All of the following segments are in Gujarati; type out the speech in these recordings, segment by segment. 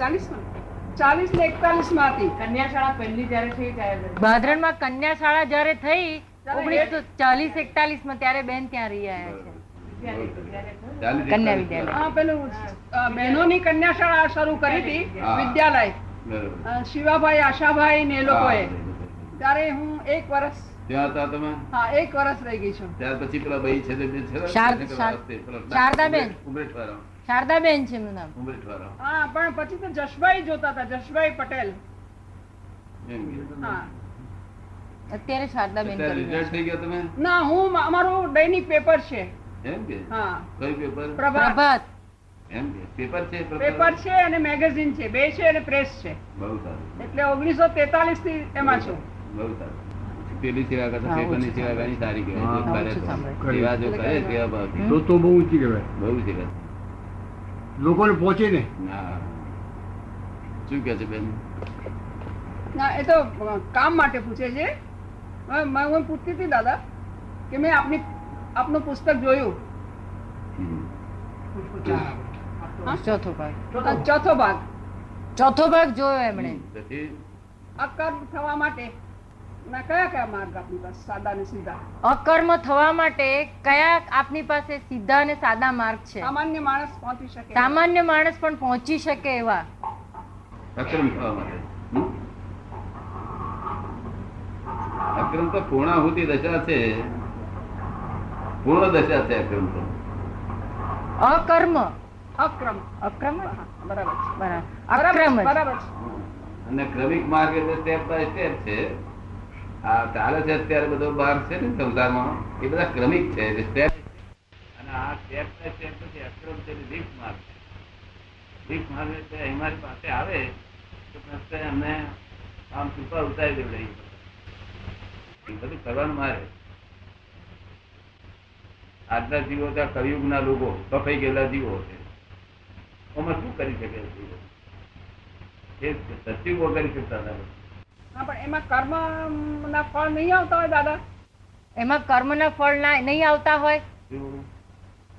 ચાલીસમાં? ચાલીસ ને એકતાલીસમાં હતી કન્યાશાળા પહેલી જ્યારે થઈ ત્યારે ભાદરણમાં કન્યા શાળા જ્યારે થઈ ઓગણીસો ચાલીસ એકતાલીસમાં ત્યારે બેન ત્યાં રહી આવ્યા છે. કન્યા વિદ્યાલય. હા પેલું બહેનોની કન્યા શાળા શરૂ કરી હતી વિદ્યાલય. શિવાભાઈ આશાભાઈ ને એ લોકોએ. ત્યારે હું એક વર્ષ ત્યાં હતા તમે? હા એક વર્ષ રહી ગઈ છું. ત્યાર પછી પેલા ભાઈ છે શારદાબેન. ઉમરેઠવાળા. શારદાબેન છે એમનું નામ. હા પણ પછી તો જશભાઈ જોતા હતા જશભાઈ પટેલ. અત્યારે શારદાબેન કરી થઈ ગયો તમે? ના હું અમારું દૈનિક પેપર છે. એમ કે? હા. કઈ પેપર? પ્રભાત. પ્રભાત. એમ કે. પેપર છે પેપર છે અને મેગેઝિન છે. બે છે અને પ્રેસ છે. બહુ સારું. એટલે ઓગણીસો તેતાલીસથી એમાં છું. બહુ સારું. પેલી સેવા કરતા પેપરની સેવા ઘણી સારી કહેવાય. સેવા જો કરે સેવા. તો. બહુ ઊંચી કહેવાય. બહુ સેવા લોકોને પહોંચે ને. શું કે છે બેન? ના એ તો કામ માટે પૂછે છે. હું પૂછતી હતી દાદા કે મેં આપની આપનું પુસ્તક જોયું. ચોથો ભાગ. ચોથો ભાગ. ચોથો ભાગ જોયો એમણે. અકર્મ થવા માટે. અકર્મ થવા માટે કયા આપની પાસે સીધા અને સાદા માર્ગ છે? સામાન્ય માણસ પહોંચી શકે સામાન્ય માણસ પણ પહોંચી શકે એવા. અક્રમ થવા માટે? અક્રમ તો પૂર્ણાહુતિ દશા છે. પૂર્ણ દશા છે અક્રમ તો. અકર્મ. અક્રમ. અક્રમ બરાબર બરાબર. બરાબર અક્રમ બરાબર અને ક્રમિક માર્ગ એટલે સ્ટેપ બાય સ્ટેપ છે. આ ચાલે છે અત્યારે બધો બહાર છે ને સંસારમાં એ બધા ક્રમિક છે અને આ સ્ટેપ બાય સ્ટેપ પછી અક્રમ છે લીફ માર્ગ લીફ માર્ગ એટલે અમારી પાસે આવે તો પ્રશ્ન અમને આમ સુપર ઉતારી દેવડાવી બધું. કરવાનું મારે. આજના જીવો ત્યાં કળિયુગના લોકો કપાઈ ગયેલા જીવો છે. આમાં શું કરી શકે જીવો? એ સચિવો કરી શકતા હતા પણ એમાં કર્મ ના ફળ નહીં આવતા હોય દાદા. એમાં કર્મના ફળ ના નહીં આવતા હોય?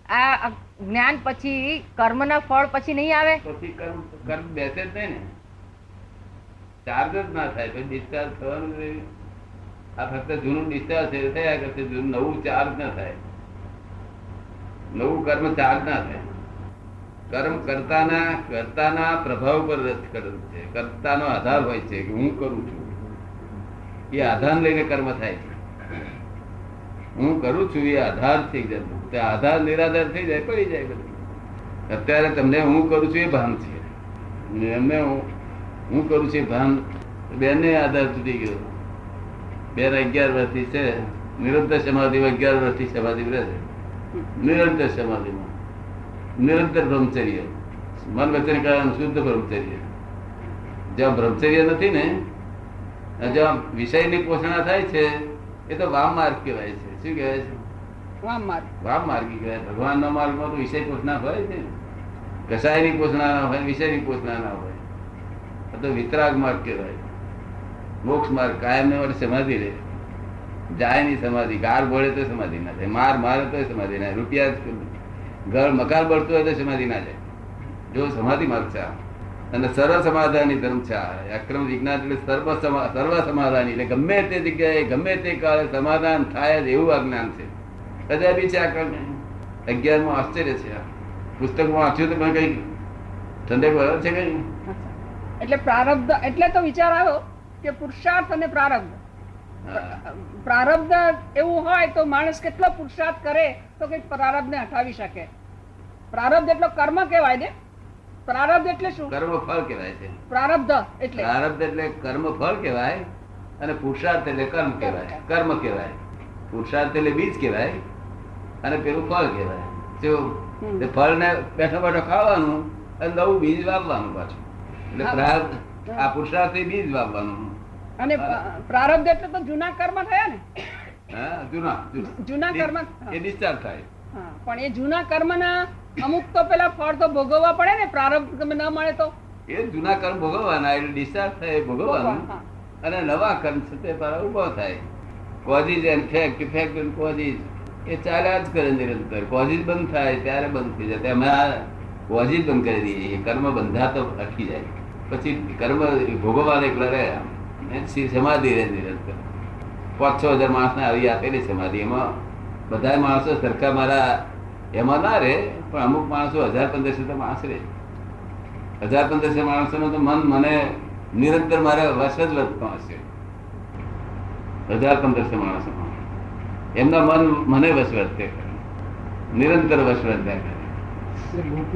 આ જ્ઞાન પછી કર્મના ફળ પછી નહીં આવે? પછી કર્મ કર્મ બેસે જ નહીં ને. ચાર્જ જ ના થાય પછી ડિસ્ચાર્જ થવાનું આ ફક્ત જૂનું ડિસ્ચાર્જ થયા કરશે જૂનું નવું ચાર્જ ના થાય. નવું કર્મ ચાર્જ ના થાય. કર્મ કરતાના કરતાના પ્રભાવ પર રદ કરે છે. કરતાનો આધાર હોય છે કે હું કરું છું. એ આધાર લઈને કર્મ થાય છે. હું કરું છું એ આધાર થઈ જાય. તે આધાર નિરાધાર થઈ જાય, પડી જાય બધું. અત્યારે તમને હું કરું છું એ ભાન છે. એમને હું કરું છું એ ભાન, બેને આધાર તૂટી ગયો. બે અગિયાર વર્ષથી છે, નિરંતર સમાધિમાં અગિયાર વર્ષથી સમાધિ રહે છે. નિરંતર સમાધિમાં. નિરંતર બ્રહ્મચર્ય. મન વચન કારણ શુદ્ધ બ્રહ્મચર્ય. જ્યાં બ્રહ્મચર્ય નથી ને જ્યાં વિષયની પોષણા થાય છે એ તો વામ માર્ગ કહેવાય છે. શું કહેવાય છે? વામ માર્ગ. વામ માર્ગી કહેવાય. ભગવાનના માર્ગમાં તો વિષય પોષણા હોય છે કસાયની પોષણા ના હોય વિષયની પોષણા ના હોય. આ તો વિતરાગ માર્ગ કહેવાય. મોક્ષ માર્ગ કાયમ ને માટે સમાધિ રહે. જાય ની સમાધિ ગાર બોળે તો સમાધિ ના થાય. માર મારે તો સમાધિ ના રૂપિયા જ ઘર મકાન બળતું હોય તો સમાધિ ના જાય. જો સમાધિ માર્ગ છે અને સર્વ સમાધાની ધર્મ છે અક્રમ વિજ્ઞાન એટલે સર્વ સર્વ સમાધાની. એટલે ગમે તે જગ્યાએ, ગમે તે કાળે સમાધાન થાય જ એવું આ જ્ઞાન છે. કદાચ બી છે આ અગિયારમાં આશ્ચર્ય છે આ. પુસ્તકમાં વાંચ્યું તો પણ કઈ ઠંડક બરાબર છે કઈ? એટલે પ્રારબ્ધ, એટલે તો વિચાર આવ્યો કે પુરુષાર્થ અને પ્રારબ્ધ. પ્રારબ્ધ એવું હોય તો માણસ કેટલો પુરુષાર્થ કરે તો કંઈક પ્રારબ્ધને હટાવી શકે. પ્રારબ્ધ એટલો કર્મ કહેવાય ને? પ્રારબ્ધ એટલે શું? કર્મ ફળ કહેવાય છે. પ્રારબ્ધ એટલે? પ્રારબ્ધ એટલે કર્મ ફળ કહેવાય અને પુરુષાર્થ એટલે કર્મ કહેવાય. કર્મ કહેવાય. પુરુષાર્થ એટલે બીજ કહેવાય અને પેલું ફળ કહેવાય. જો ફળ ને બેઠો બેઠો ખાવાનું અને નવું બીજ વાવવાનું પાછું. એટલે પ્રારબ્ધ આ પુરુષાર્થ બીજ વાવવાનું. અને પ્રારબ્ધ એટલે તો જૂના કર્મ થયા ને. હા જૂના કર્મ એ ડિસ્ચાર્જ થાય. પણ એ જૂના કર્મના અમુક તો પેલા ફળ તો ભોગવવા પડે ને પ્રારબ્ધ તમે ન મળે તો. એ જૂના કર્મ ભોગવવાના એટલે ડિસ્ચાર્જ થાય ભોગવવાનું. અને નવા કર્મ છે તે પાછા ઊભો થાય. Causes and fact effect and causes એ ચાલ્યા જ કરે નિરંતર. કોઝિઝ બંધ થાય ત્યારે બંધ થઈ જાય. અમે આ કોઝિઝ બંધ કરી દઈએ. કર્મ બંધા તો અટકી જાય. પછી કર્મ ભોગવવાને એકલા રહ્યા. સી- સમાધિ નિરંતર. પાંચ છ હજાર માણસને આવી આપેલી સમાધિ. એમાં બધા માણસો સરખા મારા એમાં ના રહે પણ અમુક માણસો હજાર પંદરસો તો માણસ રહે. હજાર પંદરસો માણસોનું તો મન મને નિરંતર મારે વસ જ વધતું હશે. હજાર પંદરસો માણસો એમના મન મને વસવત કરે. નિરંતર વસવત કરે. હિરાણી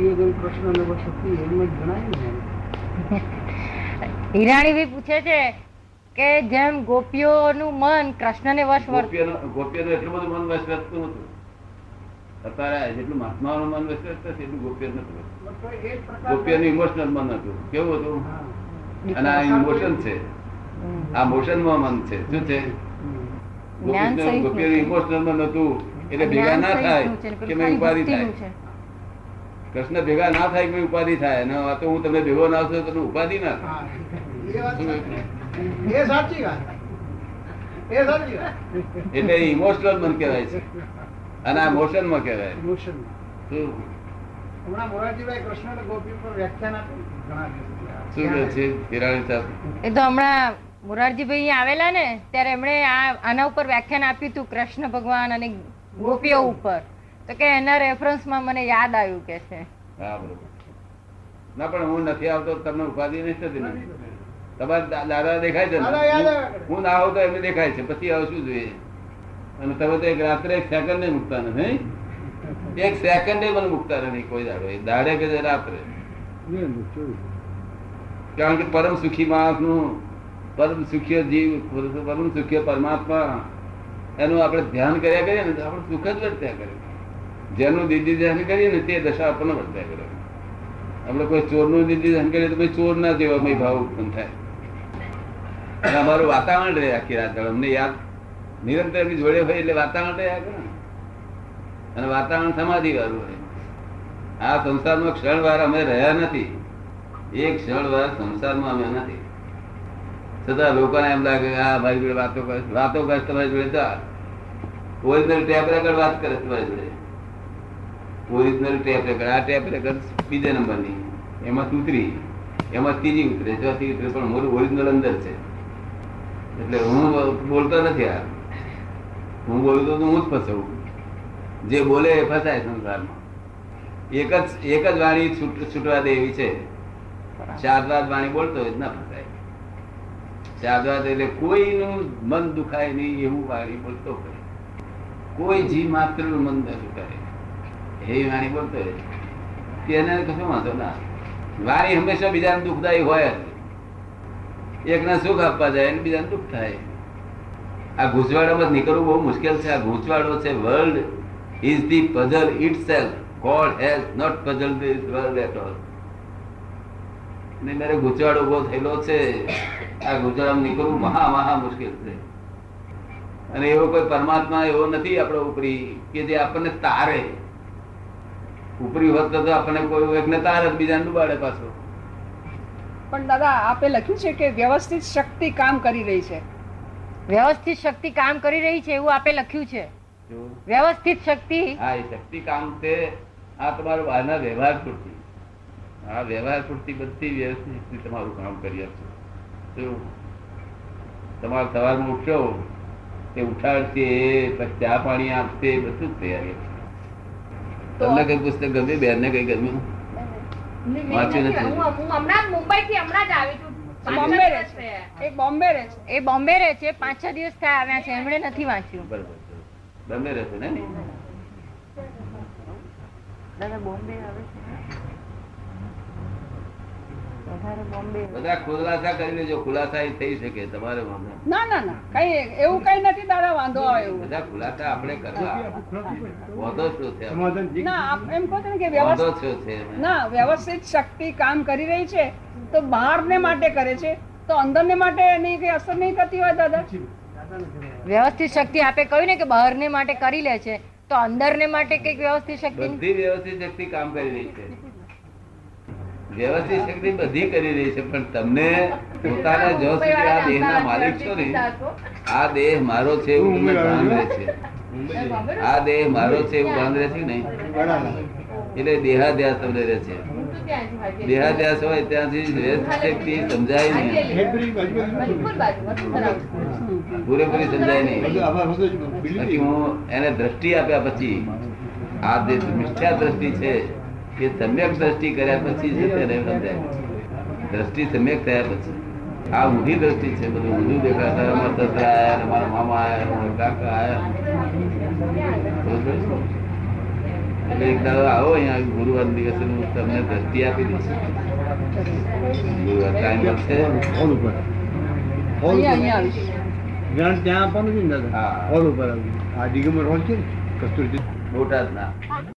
હિરાણીભાઈ પૂછે છે કે જેમ ગોપીઓનું મન કૃષ્ણને વશ વર્ત ગોપીઓનું ગોપીઓનું એટલું બધું મન વશ વધતું હતું અત્યારે જેટલું મહાત્માનું મન વશ વધતું એટલું ગોપીઓ નતું ગોપીઓનું ઇમોશનલ મન હતું. કેવું હતું? અને આ ઇમોશન છે. આ મોશનમાં મન છે. શું છે? ગોપીઓનું ઇમોશનલ મન હતું. એટલે ભેગા ના થાય કે મેં ઉપાધિ થાય. કૃષ્ણ ભેગા ના થાય કે મેં ઉપાધિ થાય. આ તો હું તમને ભેગો ના આવતો તો ઉપાધિ ના થાય. એ સાચી વાત. એ સાચી વાત. એટલે ઇમોશનલ મન કહેવાય છે. અને આ મોશનમાં કહેવાય. મોશન હમણાં મોરારજીભાઈ કૃષ્ણ ગોપી પર વ્યાખ્યાન આપ્યું. શું કહે છે? હિરાણી સાહેબ? એ તો હમણાં મોરારજીભાઈ આવેલા ને ત્યારે એમણે આ આના ઉપર વ્યાખ્યાન આપ્યું હતું કૃષ્ણ ભગવાન અને ગોપીઓ ઉપર. તો કે એના રેફરન્સમાં મને યાદ આવ્યું કે છે. હા બરોબર. ના પણ હું નથી આવતો તમને ઉપાધિ નહીં થતી ને તમારે દાદા દેખાય છે ને? હું- ના હોઉં તો એમને દેખાય છે. પછી આવું શું જોઈએ? અને તમે તો એક રાત્રે એક સેકન્ડ મૂકતા નથી એક સેકન્ડે મને મૂકતા નથી કોઈ દાડો. એ દાડે કે રાત્રે? કારણ કે પરમ સુખી માણસનું પરમ સુખી જીવ પરમ સુખી પરમાત્મા એનું આપણે ધ્યાન કર્યા કરીએ ને તો આપણે સુખ જ વર્ત્યા કરે. જેનું દીદી ધ્યાન કરીએ ને તે દશા આપણને વર્ત્યા કરે. આપણે કોઈ ચોરનું દીદી ધ્યાન કરીએ તો ચોર ના જેવા ભાવ ઉત્પન્ન થાય. અમારું વાતાવરણ રહે આખી રાત. અમને યાદ નિરંતર જોડે હોય એટલે વાતાવરણ રહ્યા કરે અને વાતાવરણ સમાધિ વાળું હોય. આ સંસારમાં ક્ષણ વાર અમે રહ્યા નથી. એક ક્ષણ વાર સંસારમાં અમે નથી. છતાં લોકોને એમ લાગે, આ ભાઈ જોડે વાતો કરે વાતો કરે તમારી જોડે તો ઓરિજિનલ ટેપ રેકર્ડ વાત કરે તમારી જોડે. ઓરિજિનલ ટેપ રેકર્ડ આ ટેપ રેકર્ડ બીજા નંબરની. એમાં ઉતરી. એમાં ત્રીજી ઉતરે. ચોથી ઉતરે. પણ મોટું ઓરિજિનલ અંદર છે. એટલે હું બોલતો નથી આ. હું બોલતો તો હું જ ફસવું. જે બોલે એ ફસાય સંસારમાં. એક જ એક જ વાણી છૂટ, છૂટવા દે એવી છે શારદાત વાણી બોલતો હોય ના ફસાય. શારદાત એટલે કોઈનું મન દુખાય નહીં એવું વાણી બોલતો હોય. કોઈ જી માત્ર મન ન દુખાય. એ વાણી બોલતો હોય. તેને કશું વાંધો ના વાણી હંમેશા બીજાને દુઃખદાયી હોય જ. એકને સુખ આપવા જાય અને બીજાને દુઃખ થાય. આ ઘૂંચવાડામાં નીકળવું બહુ મુશ્કેલ છે. આ ગૂંચવાડો છે world is the puzzle itself God has not puzzle this world at all ને મારે ગૂંચવાડો ઊભો થયેલો છે. આ ગૂંચવાડામાં નીકળવું મહા મહા મુશ્કેલ છે. અને એવો કોઈ પરમાત્મા એવો નથી આપણો ઉપરી કે જે આપણને તારે. ઉપરી હોત તો આપણને કોઈ એકને તારે બીજાને ડુબાડે પાછો. પણ દાદા આપે લખ્યું છે કે વ્યવસ્થિત શક્તિ કામ કરી રહી છે. વ્યવસ્થિત શક્તિ કામ કરી રહી છે એવું આપે લખ્યું છે. વ્યવસ્થિત શક્તિ? હા એ શક્તિ કામ છે. આ તમારું આના વ્યવહાર પૂરતી આ વ્યવહાર પૂરતી બધી વ્યવસ્થિત તમારું કામ કરી આપશે. જો તમારે સવારમાં ઉઠશો તે ઉઠાડશે પછી ચા પાણી આપશે બધું જ તૈયારી તમને કઈ પુસ્તક ગમ્યું બેન ને કઈ ગમ્યું? વાંચ્યું નથી. હું હું હમણાં મુંબઈ થી હમણાં જ આવી છું. બોમ્બે રહે છે. એ બોમ્બે રહે છે. એ બોમ્બે રહે છે. પાંચ છ દિવસ થયા આવ્યા છે. એમણે નથી વાંચ્યું. બરોબર રહેશે ને? દાદા બોમ્બે આવે છે. બોમ્બે બધા ખુલાસા કરી લેજો ખુલાસા એ થઈ શકે તમારે ના ના ના. કઈ એવું કઈ નથી દાદા વાંધો આવે એવું. બધા ખુલાસા આપણે કરવા. વાંધો શું છે? ના એમ કહો ને કે વ્યવસ્થિત શું છે ના વ્યવસ્થિત શક્તિ કામ કરી રહી છે તો બહારને માટે કરે છે તો અંદરને માટે એની કઈ અસર નહીં થતી હોય દાદા? વ્યવસ્થિત શક્તિ આપે કહ્યું ને કે બહારને માટે કરી લે છે તો અંદરને માટે કંઈક વ્યવસ્થિત શક્તિ? બધી વ્યવસ્થિત શક્તિ કામ કરી રહી છે. વ્યવસ્થિત શક્તિ બધી કરી રહી છે પણ તમને પોતાના જો સુધી આ દેહના માલિક છો ને આ દેહ મારો છે એવું તમને ભાન રહે છે. આ દેહ મારો છે એવું ભાન રહે છે નહીં? એટલે દેહાધ્યાસ તમને રહે છે. દેહાધ્યાસ હોય ત્યાંથી શક્તિ સમજાય નહીં. પૂરેપૂરી સમજાય નહીં. બધું બધું હું એને દ્રષ્ટિ આપ્યા પછી આ જે મિથ્યા દ્રષ્ટિ છે એ સમ્યક દ્રષ્ટિ કર્યા પછી છે તેને સમજાય. દ્રષ્ટિ સમ્યક થયા પછી. આ ઊંધી દ્રષ્ટિ છે બધું ઊંધું દેખાતા અમારા સસરા આયા ને મારા મામા આયા ને મારા કાકા આયા. એટલે એક દાડો આવો અહીંયા ગુરુવાર દિવસે હું તમને દ્રષ્ટિ આપી દઈશ. ગુરુવાર ટાઈમ મળશે. હોલ ઉપર. હોલ જ્ઞાન ત્યાં આપવાનું છે ને દાદા? હા. હોલ ઉપર આ દિગંબર હોલ છે ને? બોટાદ બોટાદના.